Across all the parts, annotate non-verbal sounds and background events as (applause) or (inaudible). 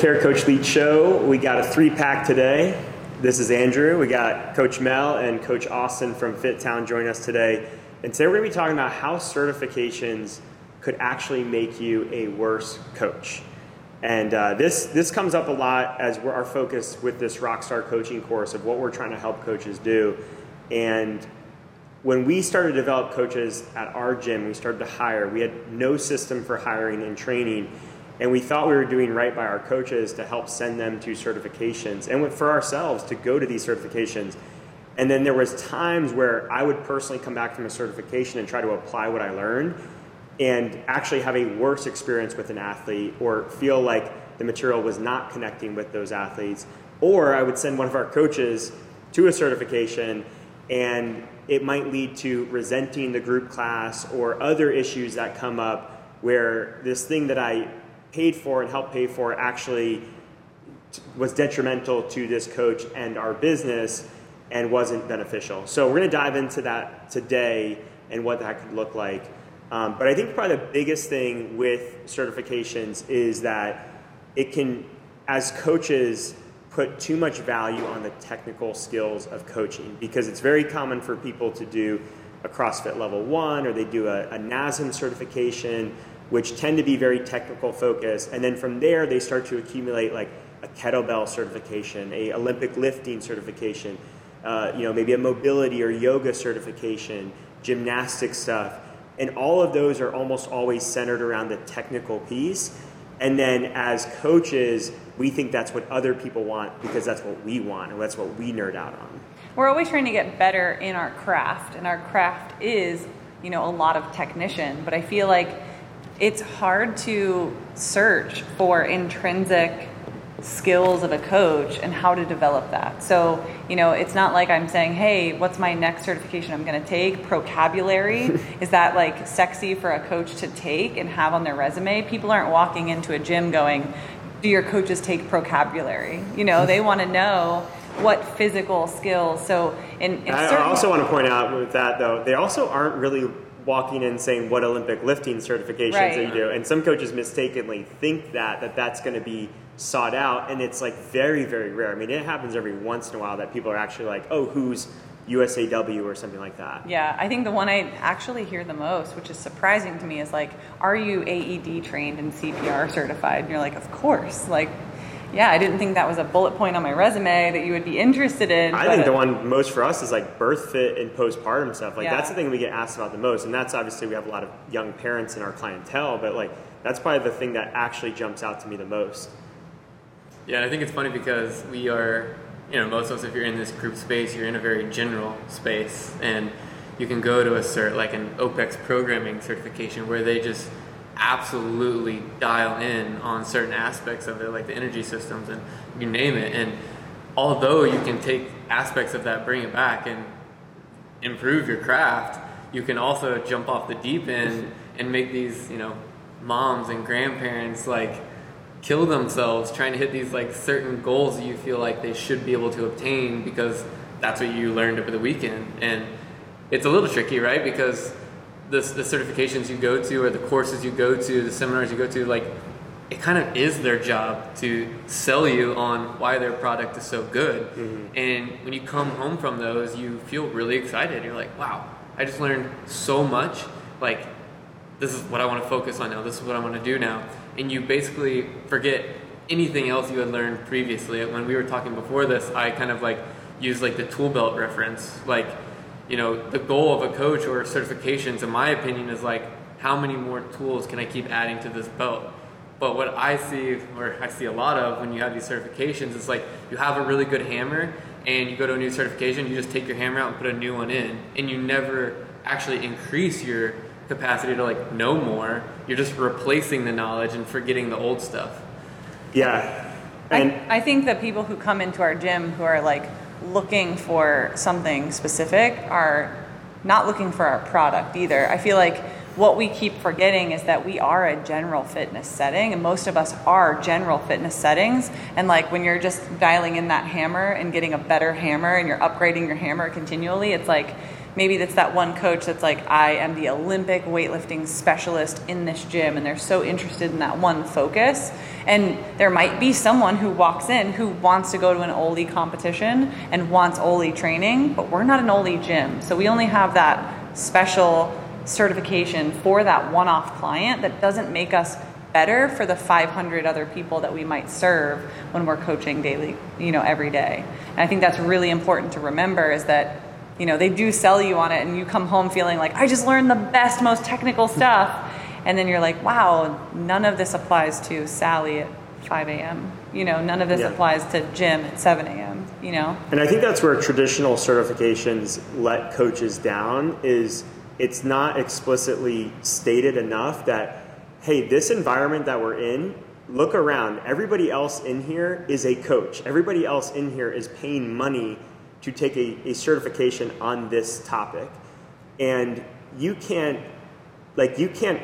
Care, Coach Lead show. We got a three pack today. This is Andrew. We got Coach Mel and Coach Austin from Fit Town join us today. And today we're going to be talking about how certifications could actually make you a worse coach. And uh, this this comes up a lot as our focus with this Rockstar coaching course of what we're trying to help coaches do. And when we started to develop coaches at our gym, we started to hire. We had no system for hiring and training, and we thought we were doing right by our coaches to help send them to certifications, and for ourselves to go to these certifications. And then there was times where I would personally come back from a certification and try to apply what I learned, and actually have a worse experience with an athlete, or feel like the material was not connecting with those athletes. Or I would send one of our coaches to a certification and it might lead to resenting the group class or other issues that come up where this thing that I paid for and helped pay for actually was detrimental to this coach and our business and wasn't beneficial. So we're going to dive into that today and what that could look like. Um, but I think probably the biggest thing with certifications is that it can, as coaches, put too much value on the technical skills of coaching because it's very common for people to do a CrossFit level one or they do a, a NASM certification, which tend to be very technical focused. And then from there, they start to accumulate like a kettlebell certification, a Olympic lifting certification, uh, you know, maybe a mobility or yoga certification, gymnastic stuff. And all of those are almost always centered around the technical piece. And then as coaches, we think that's what other people want because that's what we want and that's what we nerd out on. We're always trying to get better in our craft, and our craft is, you know, a lot of technician, but I feel like it's hard to search for intrinsic skills of a coach and how to develop that. So, you know, it's not like I'm saying, hey, what's my next certification I'm going to take? Procabulary. (laughs) Is that like sexy for a coach to take and have on their resume? People aren't walking into a gym going, do your coaches take procabulary? You know, they want to know what physical skills. So, in, in I also want to point out with that though, they also aren't really walking in saying what Olympic lifting certifications Right. that you do, and some coaches mistakenly think that that that's going to be sought out, and it's like very very rare. I mean, it happens every once in a while that people are actually like, oh, who's USAW or something like that. Yeah, I think the one I actually hear the most, which is surprising to me, is like, are you AED trained and CPR certified? And you're like, of course. Like, yeah, I didn't think that was a bullet point on my resume that you would be interested in. I think the one most for us is like birth fit and postpartum stuff. Like Yeah. that's the thing we get asked about the most, and that's obviously we have a lot of young parents in our clientele, but like that's probably the thing that actually jumps out to me the most. Yeah, and I think it's funny because we are, you know, most of us, if you're in this group space, you're in a very general space, and you can go to a cert like an OPEX programming certification where they just absolutely dial in on certain aspects of it, like the energy systems and you name it. And although you can take aspects of that, bring it back, and improve your craft, you can also jump off the deep end and make these, you know, moms and grandparents like kill themselves trying to hit these like certain goals that you feel like they should be able to obtain because that's what you learned over the weekend. And it's a little tricky, right? Because the, the certifications you go to or the courses you go to, the seminars you go to, like it kind of is their job to sell you on why their product is so good. Mm-hmm. And when you come home from those, you feel really excited. You're like, wow, I just learned so much. Like, this is what I want to focus on now. This is what I want to do now. And you basically forget anything else you had learned previously. When we were talking before this, I kind of like used like the tool belt reference. Like, you know, the goal of a coach or certifications, in my opinion, is like, how many more tools can I keep adding to this belt? But what I see, or I see a lot of when you have these certifications, is like you have a really good hammer and you go to a new certification, you just take your hammer out and put a new one in, and you never actually increase your capacity to like know more. You're just replacing the knowledge and forgetting the old stuff. Yeah, and I, I think that people who come into our gym who are like looking for something specific are not looking for our product either. I feel like what we keep forgetting is that we are a general fitness setting and most of us are general fitness settings and like when you're just dialing in that hammer and getting a better hammer and you're upgrading your hammer continually it's like maybe that's that one coach that's like, I am the Olympic weightlifting specialist in this gym, and they're so interested in that one focus. And there might be someone who walks in who wants to go to an Oli competition and wants Oli training, but we're not an Oli gym. So we only have that special certification for that one off client that doesn't make us better for the 500 other people that we might serve when we're coaching daily, you know, every day. And I think that's really important to remember is that, you know, they do sell you on it and you come home feeling like, I just learned the best, most technical stuff. And then you're like, wow, none of this applies to Sally at 5 a.m. You know, none of this Yeah. applies to Jim at 7 a.m., you know? And I think that's where traditional certifications let coaches down is it's not explicitly stated enough that hey, this environment that we're in, look around. Everybody else in here is a coach. Everybody else in here is paying money to take a, a certification on this topic. And you can't like you can't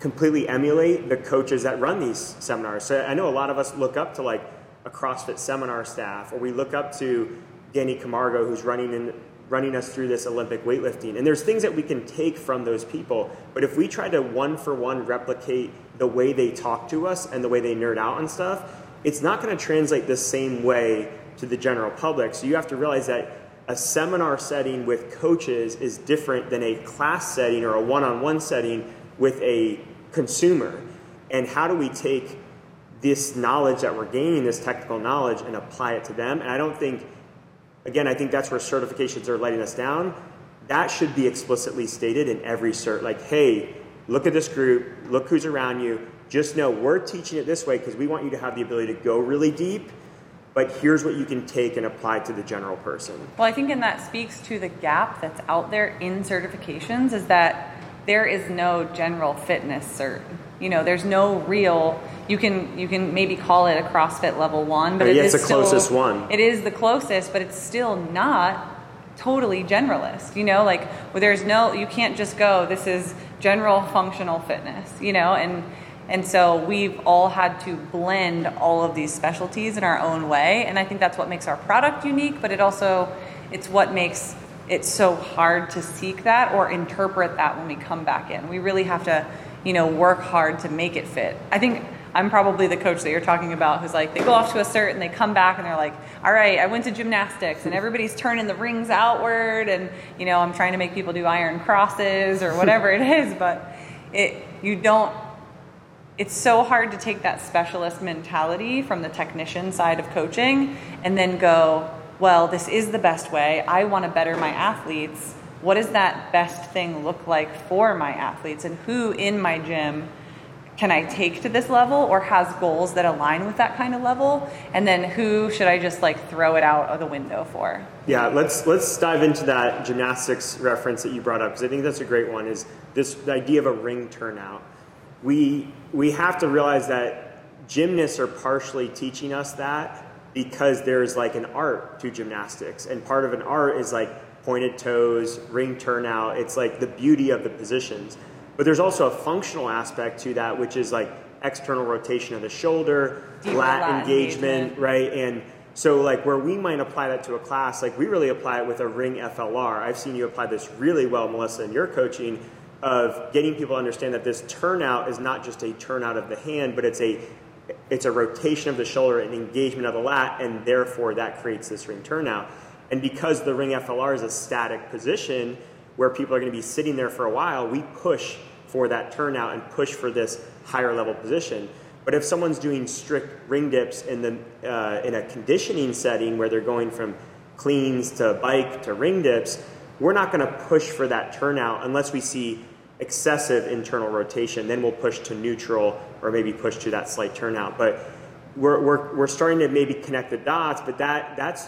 completely emulate the coaches that run these seminars. So I know a lot of us look up to like a CrossFit seminar staff, or we look up to Danny Camargo, who's running in, running us through this Olympic weightlifting. And there's things that we can take from those people, but if we try to one for one replicate the way they talk to us and the way they nerd out and stuff, it's not going to translate the same way to the general public. So you have to realize that a seminar setting with coaches is different than a class setting or a one-on-one setting with a consumer. And how do we take this knowledge that we're gaining, this technical knowledge, and apply it to them? And I don't think, again, I think that's where certifications are letting us down. That should be explicitly stated in every cert. Like, hey, look at this group, look who's around you. Just know we're teaching it this way because we want you to have the ability to go really deep, but here's what you can take and apply to the general person. Well, I think and that speaks to the gap that's out there in certifications is that there is no general fitness cert. You know, there's no real. You can you can maybe call it a CrossFit level one, but Yeah, it it's is the still- closest one. It is the closest, but it's still not totally generalist. You know, like where there's no you can't just go. This is general functional fitness. You know, and and so we've all had to blend all of these specialties in our own way, and I think that's what makes our product unique. But it also it's what makes it so hard to seek that or interpret that when we come back in. We really have to, you know, work hard to make it fit. I think I'm probably the coach that you're talking about who's like, they go off to a cert and they come back and they're like, all right, I went to gymnastics and everybody's turning the rings outward and, you know, I'm trying to make people do iron crosses or whatever it is, but it, you don't, it's so hard to take that specialist mentality from the technician side of coaching and then go, well, this is the best way. I want to better my athletes. What does that best thing look like for my athletes? And who in my gym can I take to this level or has goals that align with that kind of level? And then who should I just like throw it out of the window for? Yeah, let's let's dive into that gymnastics reference that you brought up because I think that's a great one. Is this the idea of a ring turnout? We we have to realize that gymnasts are partially teaching us that because there's like an art to gymnastics, and part of an art is like pointed toes, ring turnout. It's like the beauty of the positions. But there's also a functional aspect to that, which is like external rotation of the shoulder, lat engagement, engagement. right? And so, like, where we might apply that to a class, like, we really apply it with a ring FLR. I've seen you apply this really well, Melissa, in your coaching of getting people to understand that this turnout is not just a turnout of the hand, but it's a it's a rotation of the shoulder and engagement of the lat, and therefore that creates this ring turnout. And because the ring FLR is a static position where people are going to be sitting there for a while, we push for that turnout and push for this higher level position. But if someone's doing strict ring dips in the uh, in a conditioning setting where they're going from cleans to bike to ring dips, we're not going to push for that turnout unless we see excessive internal rotation. Then we'll push to neutral or maybe push to that slight turnout. But we're, we're, we're starting to maybe connect the dots, but that that's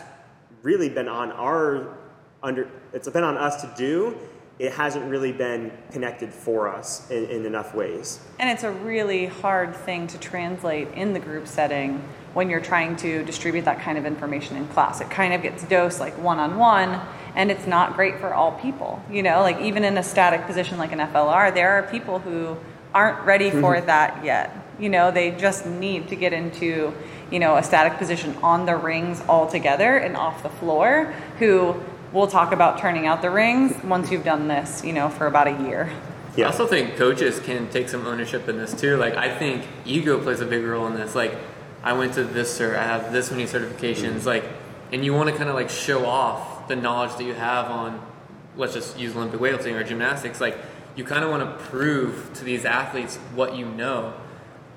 really been on our under it's been on us to do. It hasn't really been connected for us in, in enough ways. And it's a really hard thing to translate in the group setting when you're trying to distribute that kind of information in class. It kind of gets dosed like one on one, and it's not great for all people. You know, like even in a static position like an FLR, there are people who aren't ready mm-hmm. for that yet. You know, they just need to get into, you know, a static position on the rings all together and off the floor who we'll talk about turning out the rings once you've done this, you know, for about a year. I also think coaches can take some ownership in this too. Like I think ego plays a big role in this. Like I went to this cert, I have this many certifications, mm-hmm. like and you want to kind of like show off the knowledge that you have on let's just use Olympic weightlifting or gymnastics. Like you kind of want to prove to these athletes what you know.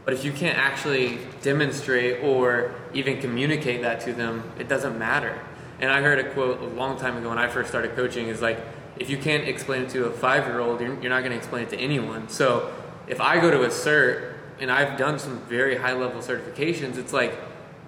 But if you can't actually demonstrate or even communicate that to them, it doesn't matter. And I heard a quote a long time ago when I first started coaching is like, if you can't explain it to a five year old, you're, you're not going to explain it to anyone. So if I go to a cert and I've done some very high level certifications, it's like,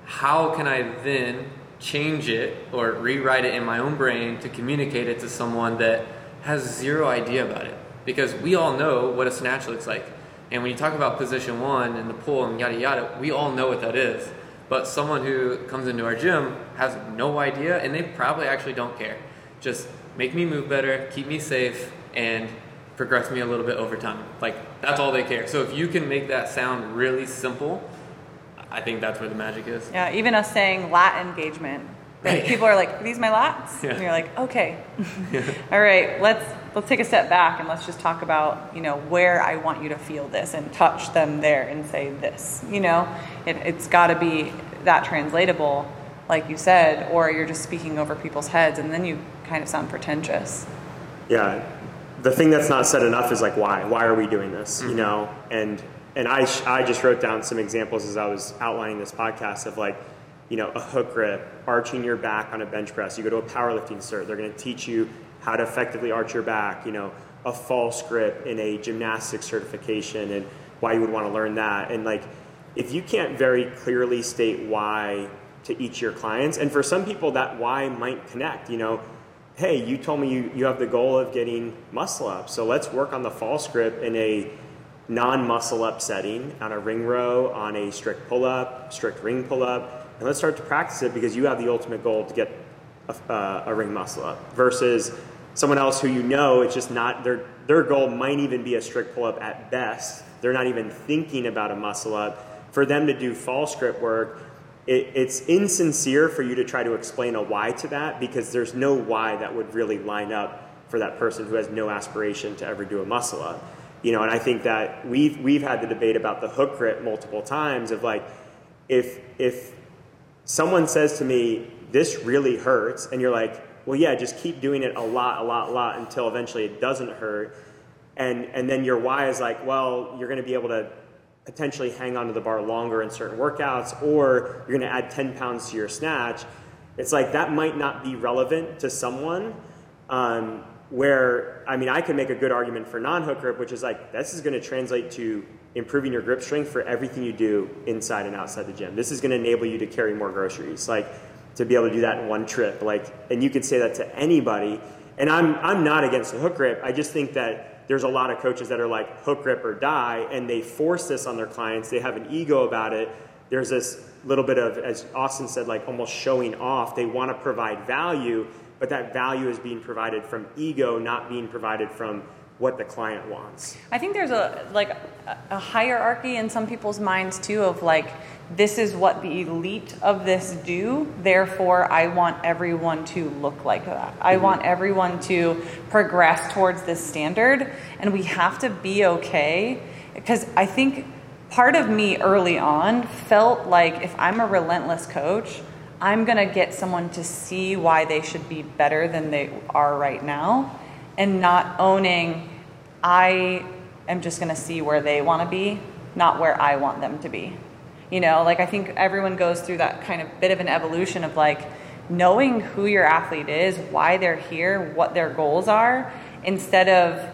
how can I then change it or rewrite it in my own brain to communicate it to someone that has zero idea about it? Because we all know what a snatch looks like. And when you talk about position one and the pull and yada yada, we all know what that is. But someone who comes into our gym has no idea and they probably actually don't care. Just make me move better, keep me safe, and progress me a little bit over time. Like that's all they care. So if you can make that sound really simple, I think that's where the magic is. Yeah, even us saying lat engagement. Right. People are like, "Are these my lats?" Yeah. And you're like, "Okay." (laughs) All right, let's let's take a step back and let's just talk about you know where I want you to feel this and touch them there and say this. You know, it, it's got to be that translatable, like you said, or you're just speaking over people's heads and then you kind of sound pretentious. Yeah, the thing that's not said enough is like why? Why are we doing this? Mm-hmm. You know, and and I I just wrote down some examples as I was outlining this podcast of like, you know, a hook grip, arching your back on a bench press. You go to a powerlifting cert, they're going to teach you how to effectively arch your back. You know, a false grip in a gymnastics certification and why you would want to learn that. And like, if you can't very clearly state why to each of your clients, and for some people that why might connect. You know, hey, you told me you, you have the goal of getting muscle up, so let's work on the false grip in a non-muscle up setting on a ring row, on a strict pull up, strict ring pull up, and let's start to practice it because you have the ultimate goal to get a, uh, a ring muscle up versus someone else who you know it's just not their their goal might even be a strict pull up at best. They're not even thinking about a muscle up. For them to do false grip work, it, it's insincere for you to try to explain a why to that because there's no why that would really line up for that person who has no aspiration to ever do a muscle up. You know, and I think that we've we've had the debate about the hook grip multiple times of like if if someone says to me, This really hurts, and you're like, Well yeah, just keep doing it a lot, a lot, a lot until eventually it doesn't hurt. And and then your why is like, well, you're gonna be able to potentially hang onto the bar longer in certain workouts, or you're going to add 10 pounds to your snatch. It's like that might not be relevant to someone. Um, where I mean, I could make a good argument for non-hook grip, which is like this is going to translate to improving your grip strength for everything you do inside and outside the gym. This is going to enable you to carry more groceries, like to be able to do that in one trip. Like, and you could say that to anybody. And I'm I'm not against the hook grip. I just think that there's a lot of coaches that are like hook grip or die and they force this on their clients they have an ego about it there's this little bit of as austin said like almost showing off they want to provide value but that value is being provided from ego not being provided from what the client wants I think there's a like a- hierarchy in some people's minds too of like this is what the elite of this do therefore I want everyone to look like that. I mm-hmm. want everyone to progress towards this standard and we have to be okay because I think part of me early on felt like if I'm a relentless coach I'm going to get someone to see why they should be better than they are right now and not owning I am just going to see where they want to be, not where I want them to be. You know, like I think everyone goes through that kind of bit of an evolution of like knowing who your athlete is, why they're here, what their goals are, instead of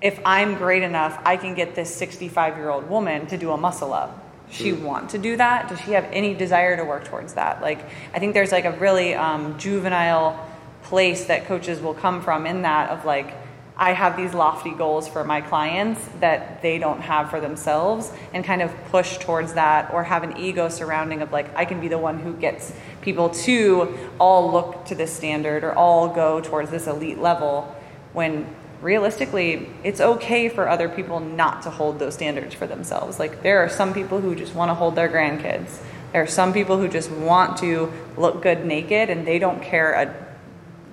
if I'm great enough, I can get this 65 year old woman to do a muscle up. She want to do that? Does she have any desire to work towards that? Like, I think there's like a really um, juvenile place that coaches will come from in that of like, I have these lofty goals for my clients that they don't have for themselves and kind of push towards that or have an ego surrounding of like, I can be the one who gets people to all look to this standard or all go towards this elite level when realistically it's okay for other people not to hold those standards for themselves like there are some people who just want to hold their grandkids there are some people who just want to look good naked and they don't care a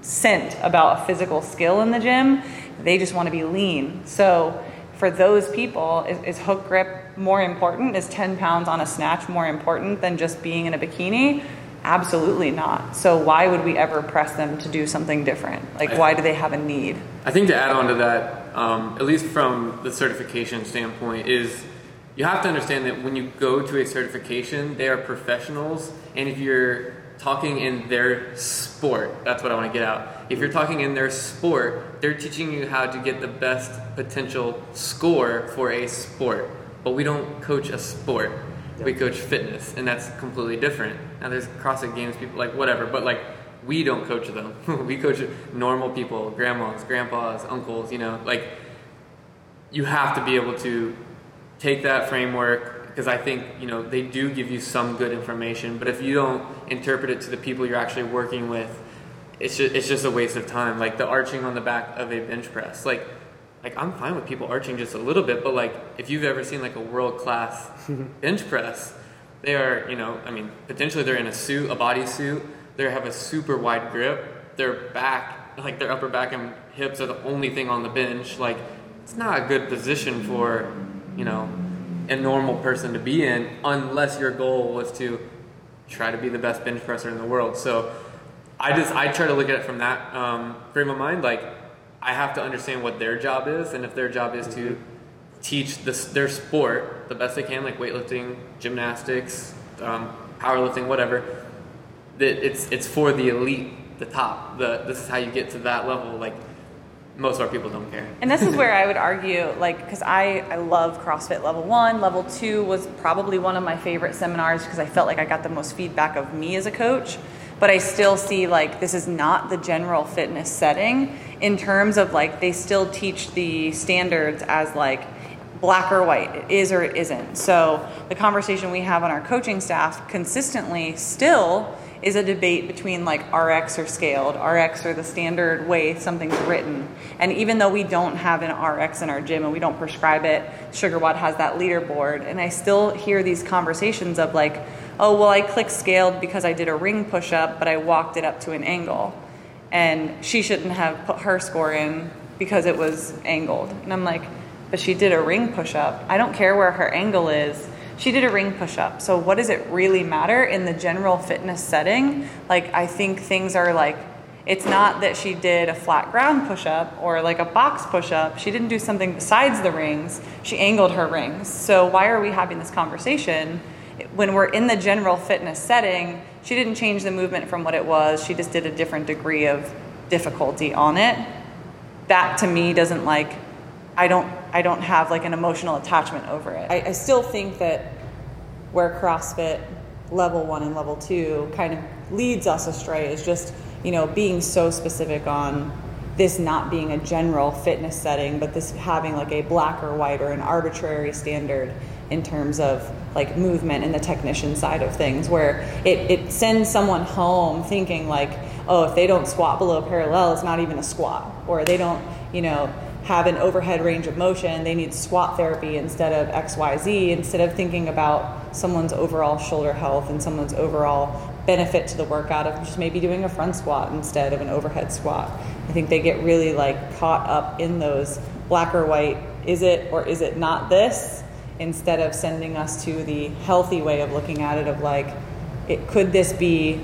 scent about a physical skill in the gym. They just want to be lean. So for those people, is, is, hook grip more important? Is 10 pounds on a snatch more important than just being in a bikini? Absolutely not. So why would we ever press them to do something different? Like, why do they have a need? I think to add on to that, um, at least from the certification standpoint, is you have to understand that when you go to a certification, they are professionals, and if you're talking in their sport, that's what I want to get out. If you're talking in their sport, they're teaching you how to get the best potential score for a sport. But we don't coach a sport. We coach fitness, and that's completely different. Now there's CrossFit Games people, like whatever, but like we don't coach them. (laughs) we coach normal people, grandmas, grandpas, uncles. You know, like you have to be able to take that framework because I think you know they do give you some good information, but if you don't interpret it to the people you're actually working with, it's just it's just a waste of time. Like the arching on the back of a bench press, like like I'm fine with people arching just a little bit, but like if you've ever seen like a world class (laughs) bench press, they are you know I mean potentially they're in a suit, a bodysuit, they have a super wide grip, their back like their upper back and hips are the only thing on the bench, like it's not a good position for you know a normal person to be in unless your goal was to try to be the best bench presser in the world. So I just I try to look at it from that um, frame of mind. Like I have to understand what their job is, and if their job is to teach this, their sport the best they can, like weightlifting, gymnastics, um, powerlifting, whatever. That it's it's for the elite, the top. The this is how you get to that level. Like most of our people don't care. And this is where (laughs) I would argue, like, because I, I love CrossFit level one. Level two was probably one of my favorite seminars because I felt like I got the most feedback of me as a coach. But I still see, like, this is not the general fitness setting in terms of, like, they still teach the standards as, like, black or white, it is or it isn't. So the conversation we have on our coaching staff consistently still is a debate between like RX or scaled, RX or the standard way something's written. And even though we don't have an RX in our gym and we don't prescribe it, SugarWOD has that leaderboard. And I still hear these conversations of like, oh, well, I clicked scaled because I did a ring push up, but I walked it up to an angle. And she shouldn't have put her score in because it was angled. And I'm like, but she did a ring push up. I don't care where her angle is she did a ring push up. So, what does it really matter in the general fitness setting? Like, I think things are like, it's not that she did a flat ground push up or like a box push up. She didn't do something besides the rings. She angled her rings. So, why are we having this conversation? When we're in the general fitness setting, she didn't change the movement from what it was. She just did a different degree of difficulty on it. That to me doesn't like I don't I don't have like an emotional attachment over it. I, I still think that where CrossFit level one and level two kind of leads us astray is just you know being so specific on this not being a general fitness setting, but this having like a black or white or an arbitrary standard in terms of like movement and the technician side of things, where it, it sends someone home thinking like, oh, if they don't squat below parallel, it's not even a squat, or they don't, you know, have an overhead range of motion, they need squat therapy instead of XYZ, instead of thinking about someone's overall shoulder health and someone's overall benefit to the workout of just maybe doing a front squat instead of an overhead squat. I think they get really like caught up in those black or white, is it or is it not this? Instead of sending us to the healthy way of looking at it of like, it, could this be,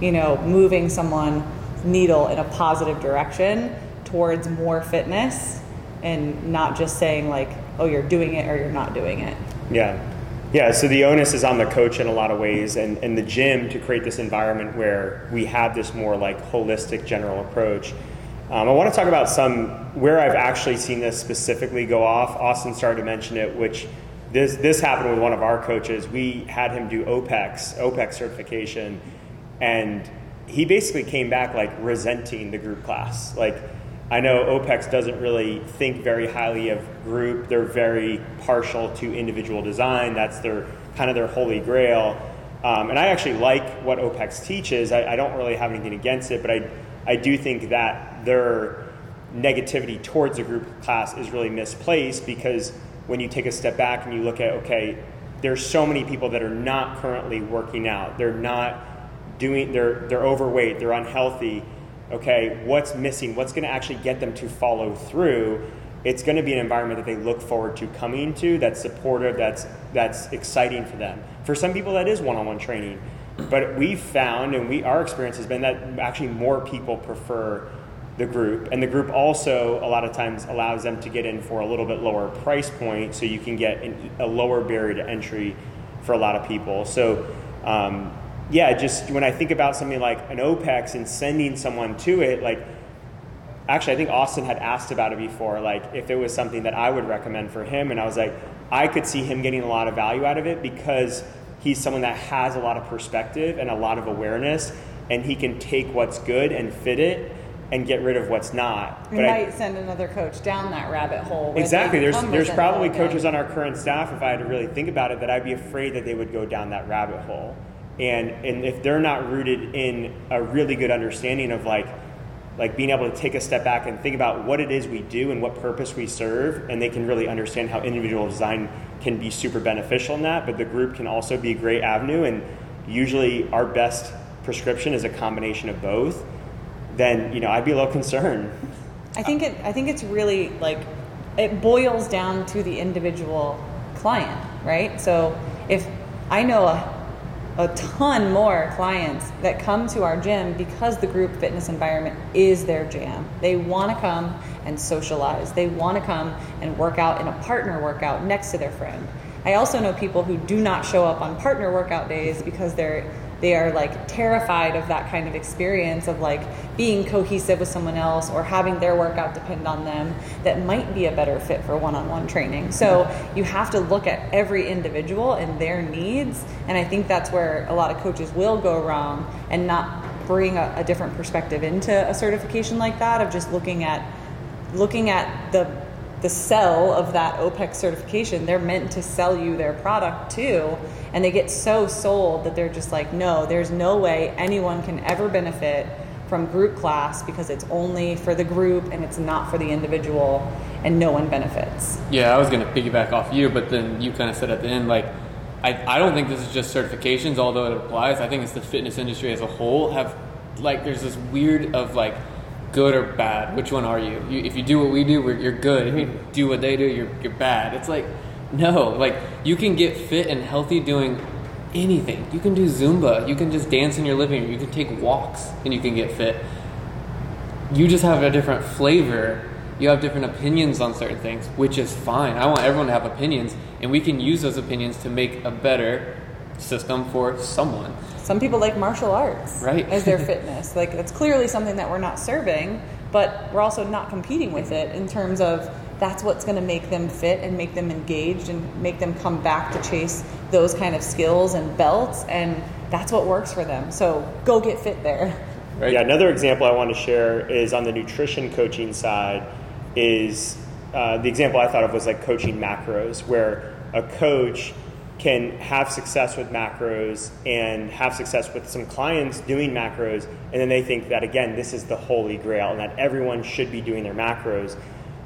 you know, moving someone needle in a positive direction towards more fitness and not just saying like, oh, you're doing it or you're not doing it. Yeah. Yeah, so the onus is on the coach in a lot of ways and, and the gym to create this environment where we have this more like holistic general approach. Um, I want to talk about some where I've actually seen this specifically go off. Austin started to mention it, which this this happened with one of our coaches. We had him do OPEX, OPEX certification, and he basically came back like resenting the group class. Like I know OPEX doesn't really think very highly of group. They're very partial to individual design. That's their kind of their holy grail. Um, and I actually like what OPEX teaches. I, I, don't really have anything against it, but I, I do think that their negativity towards a group class is really misplaced because when you take a step back and you look at, okay, there's so many people that are not currently working out. They're not doing, they're, they're overweight, they're unhealthy okay, what's missing? What's going to actually get them to follow through? It's going to be an environment that they look forward to coming to. That's supportive. That's that's exciting for them. For some people, that is one-on-one training. But we've found, and we our experience has been that actually more people prefer the group, and the group also a lot of times allows them to get in for a little bit lower price point, so you can get an, a lower barrier to entry for a lot of people. So. Um, yeah, just when I think about something like an OPEX and sending someone to it, like actually, I think Austin had asked about it before, like if it was something that I would recommend for him, and I was like, I could see him getting a lot of value out of it because he's someone that has a lot of perspective and a lot of awareness, and he can take what's good and fit it and get rid of what's not. You might I, send another coach down that rabbit hole. Exactly. There's there's probably coaches on our current staff, if I had to really think about it, that I'd be afraid that they would go down that rabbit hole and and if they're not rooted in a really good understanding of like like being able to take a step back and think about what it is we do and what purpose we serve and they can really understand how individual design can be super beneficial in that but the group can also be a great avenue and usually our best prescription is a combination of both then you know i'd be a little concerned. I think it i think it's really like it boils down to the individual client right? So if i know a a ton more clients that come to our gym because the group fitness environment is their jam. They want to come and socialize. They want to come and work out in a partner workout next to their friend. I also know people who do not show up on partner workout days because they're they are like terrified of that kind of experience of like being cohesive with someone else or having their workout depend on them that might be a better fit for one-on-one training. So you have to look at every individual and their needs and i think that's where a lot of coaches will go wrong and not bring a, a different perspective into a certification like that of just looking at looking at the the sell of that OPEX certification, they're meant to sell you their product too. And they get so sold that they're just like, no, there's no way anyone can ever benefit from group class because it's only for the group and it's not for the individual and no one benefits. Yeah, I was going to piggyback off you, but then you kind of said at the end, like, I, I don't think this is just certifications, although it applies. I think it's the fitness industry as a whole have, like, there's this weird of like, good or bad? Which one are you? you if you do what we do, you're good. If you mm-hmm. do what they do, you're, you're bad. It's like, no, like you can get fit and healthy doing anything. You can do Zumba. You can just dance in your living room. You can take walks and you can get fit. You just have a different flavor. You have different opinions on certain things, which is fine. I want everyone to have opinions, and we can use those opinions to make a better system for someone. Some people like martial arts right. as their (laughs) fitness. Like that's clearly something that we're not serving, but we're also not competing with it in terms of that's what's going to make them fit and make them engaged and make them come back to chase those kind of skills and belts and that's what works for them. So go get fit there. Right. Yeah, another example I want to share is on the nutrition coaching side is uh, the example I thought of was like coaching macros where a coach can have success with macros and have success with some clients doing macros, and then they think that again, this is the holy grail and that everyone should be doing their macros,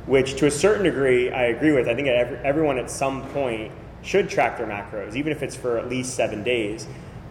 which to a certain degree I agree with. I think everyone at some point should track their macros, even if it's for at least seven days.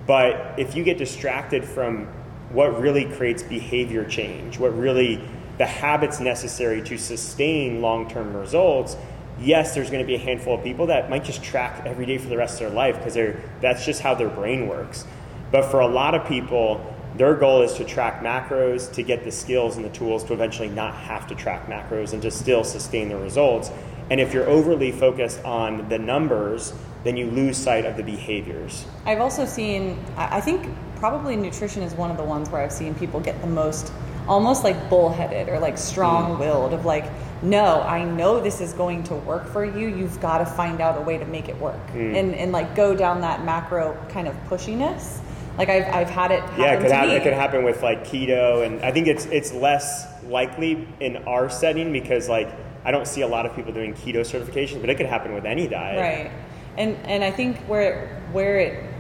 But if you get distracted from what really creates behavior change, what really the habits necessary to sustain long term results, yes, there's going to be a handful of people that might just track every day for the rest of their life because they're that's just how their brain works. But for a lot of people, their goal is to track macros to get the skills and the tools to eventually not have to track macros and to still sustain the results. And if you're overly focused on the numbers, then you lose sight of the behaviors. I've also seen, I think probably nutrition is one of the ones where I've seen people get the most almost like bullheaded or like mm. strong willed of like, no, I know this is going to work for you. You've got to find out a way to make it work mm. and, and like go down that macro kind of pushiness. Like I've, I've had it happen yeah, it could, happen, it could happen with like keto, and I think it's it's less likely in our setting because like I don't see a lot of people doing keto certifications, but it could happen with any diet. Right, and and I think where where it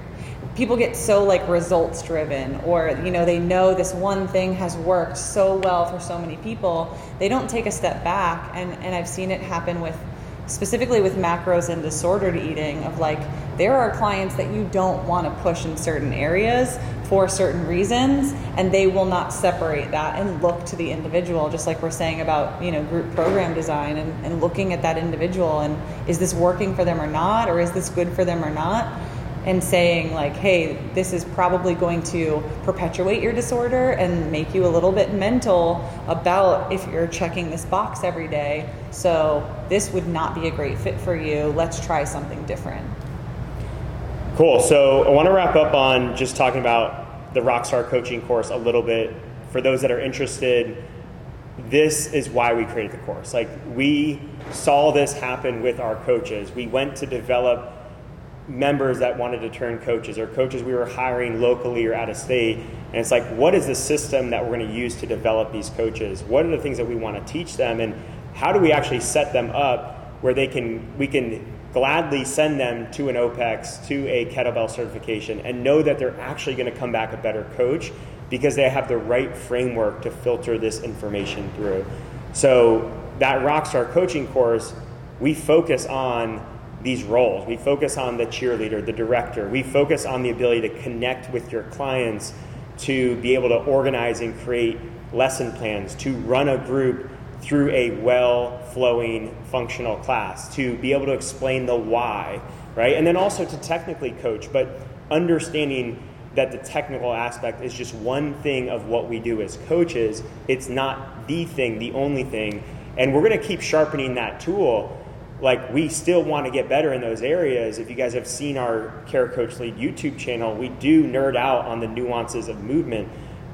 people get so like results driven or you know they know this one thing has worked so well for so many people they don't take a step back. And and i've seen it happen with specifically with macros and disordered eating of like there are clients that you don't want to push in certain areas for certain reasons and they will not separate that and look to the individual just like we're saying about you know group program design and, and looking at that individual and is this working for them or not or is this good for them or not and saying like hey this is probably going to perpetuate your disorder and make you a little bit mental about if you're checking this box every day. So this would not be a great fit for you. Let's try something different. Cool. So i want to wrap up on just talking about the rockstar coaching course a little bit. For those that are interested this is why we created the course. Like we saw this happen with our coaches. We went to develop members that wanted to turn coaches or coaches we were hiring locally or out of state. And it's like, what is the system that we're going to use to develop these coaches? What are the things that we want to teach them? And how do we actually set them up where they can, we can gladly send them to an OPEX, to a kettlebell certification, and know that they're actually going to come back a better coach because they have the right framework to filter this information through. So that Rockstar coaching course, we focus on these roles. We focus on the cheerleader, the director. We focus on the ability to connect with your clients, to be able to organize and create lesson plans, to run a group through a well flowing functional class, to be able to explain the why, right? And then also to technically coach, but understanding that the technical aspect is just one thing of what we do as coaches. It's not the thing, the only thing. And we're going to keep sharpening that tool like we still want to get better in those areas. If you guys have seen our Care Coach Lead YouTube channel, we do nerd out on the nuances of movement,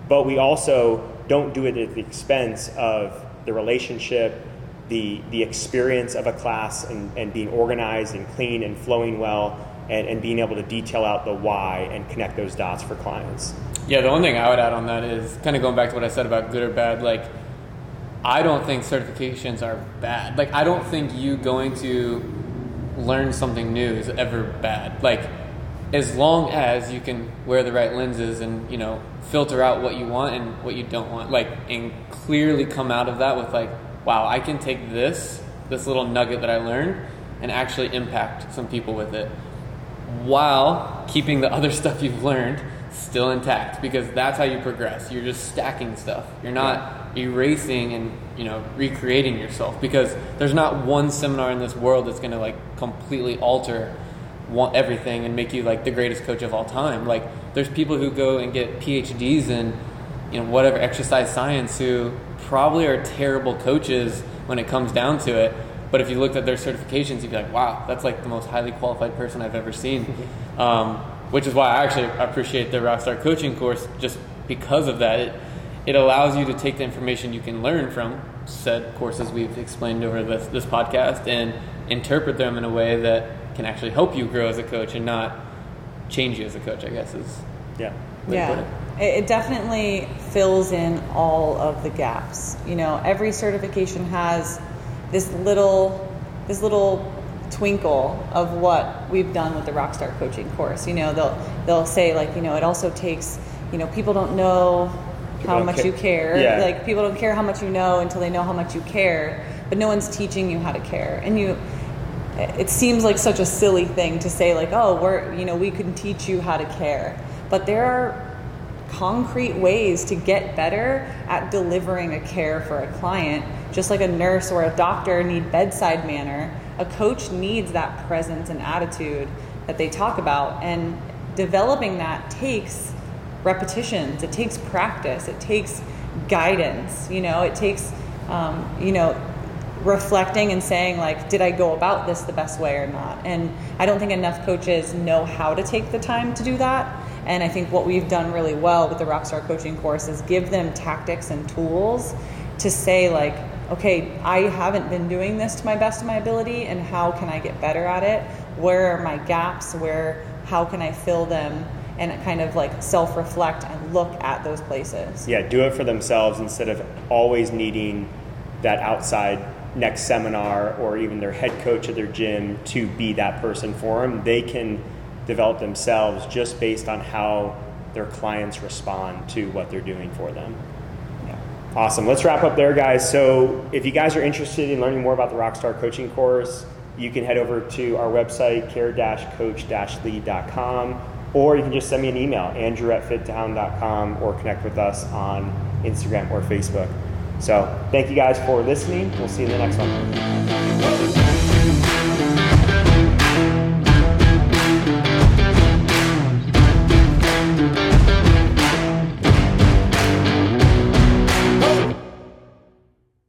but we also don't do it at the expense of the relationship, the the experience of a class and, and being organized and clean and flowing well and, and being able to detail out the why and connect those dots for clients. Yeah, the one thing I would add on that is kind of going back to what I said about good or bad, like I don't think certifications are bad. Like I don't think you going to learn something new is ever bad. Like as long as you can wear the right lenses and you know filter out what you want and what you don't want like and clearly come out of that with like wow i can take this this little nugget that i learned and actually impact some people with it while keeping the other (laughs) stuff you've learned still intact because that's how you progress. You're just stacking stuff. You're not erasing and you know recreating yourself because there's not one seminar in this world that's going to like completely alter one, everything and make you like the greatest coach of all time. Like there's people who go and get phds in you know whatever exercise science who probably are terrible coaches when it comes down to it but if you looked at their certifications you'd be like wow that's like the most highly qualified person i've ever seen. (laughs) Um, which is why i actually appreciate the rockstar coaching course just because of that. It, it allows you to take the information you can learn from said courses we've explained over this, this podcast and interpret them in a way that can actually help you grow as a coach and not change you as a coach i guess is yeah. yeah. it. it definitely fills in all of the gaps. You know every certification has this little this little twinkle of what we've done with the rockstar coaching course you know they'll they'll say like you know it also takes you know people don't know people how much ca- you care. Yeah. Like people don't care how much you know until they know how much you care. But no one's teaching you how to care. And you it seems like such a silly thing to say like, "Oh, we're, you know, we can teach you how to care." But there are concrete ways to get better at delivering a care for a client. Just like a nurse or a doctor need bedside manner, a coach needs that presence and attitude that they talk about and developing that takes repetitions. It takes practice. It takes guidance. You know, it takes, um, you know, reflecting and saying like, did I go about this the best way or not? And I don't think enough coaches know how to take the time to do that. And I think what we've done really well with the Rockstar coaching course is give them tactics and tools to say like, okay, I haven't been doing this to my best of my ability, and how can I get better at it? Where are my gaps? Where how can I fill them? and kind of like self reflect and look at those places. Yeah, do it for themselves instead of always needing that outside next seminar or even their head coach at their gym to be that person for them. They can develop themselves just based on how their clients respond to what they're doing for them. Awesome. Let's wrap up there, guys. So, if you guys are interested in learning more about the Rockstar coaching course, you can head over to our website, care-coach-lead.com, or you can just send me an email, andrew at fittown.com, or connect with us on Instagram or Facebook. So thank you guys for listening. We'll see you in the next one.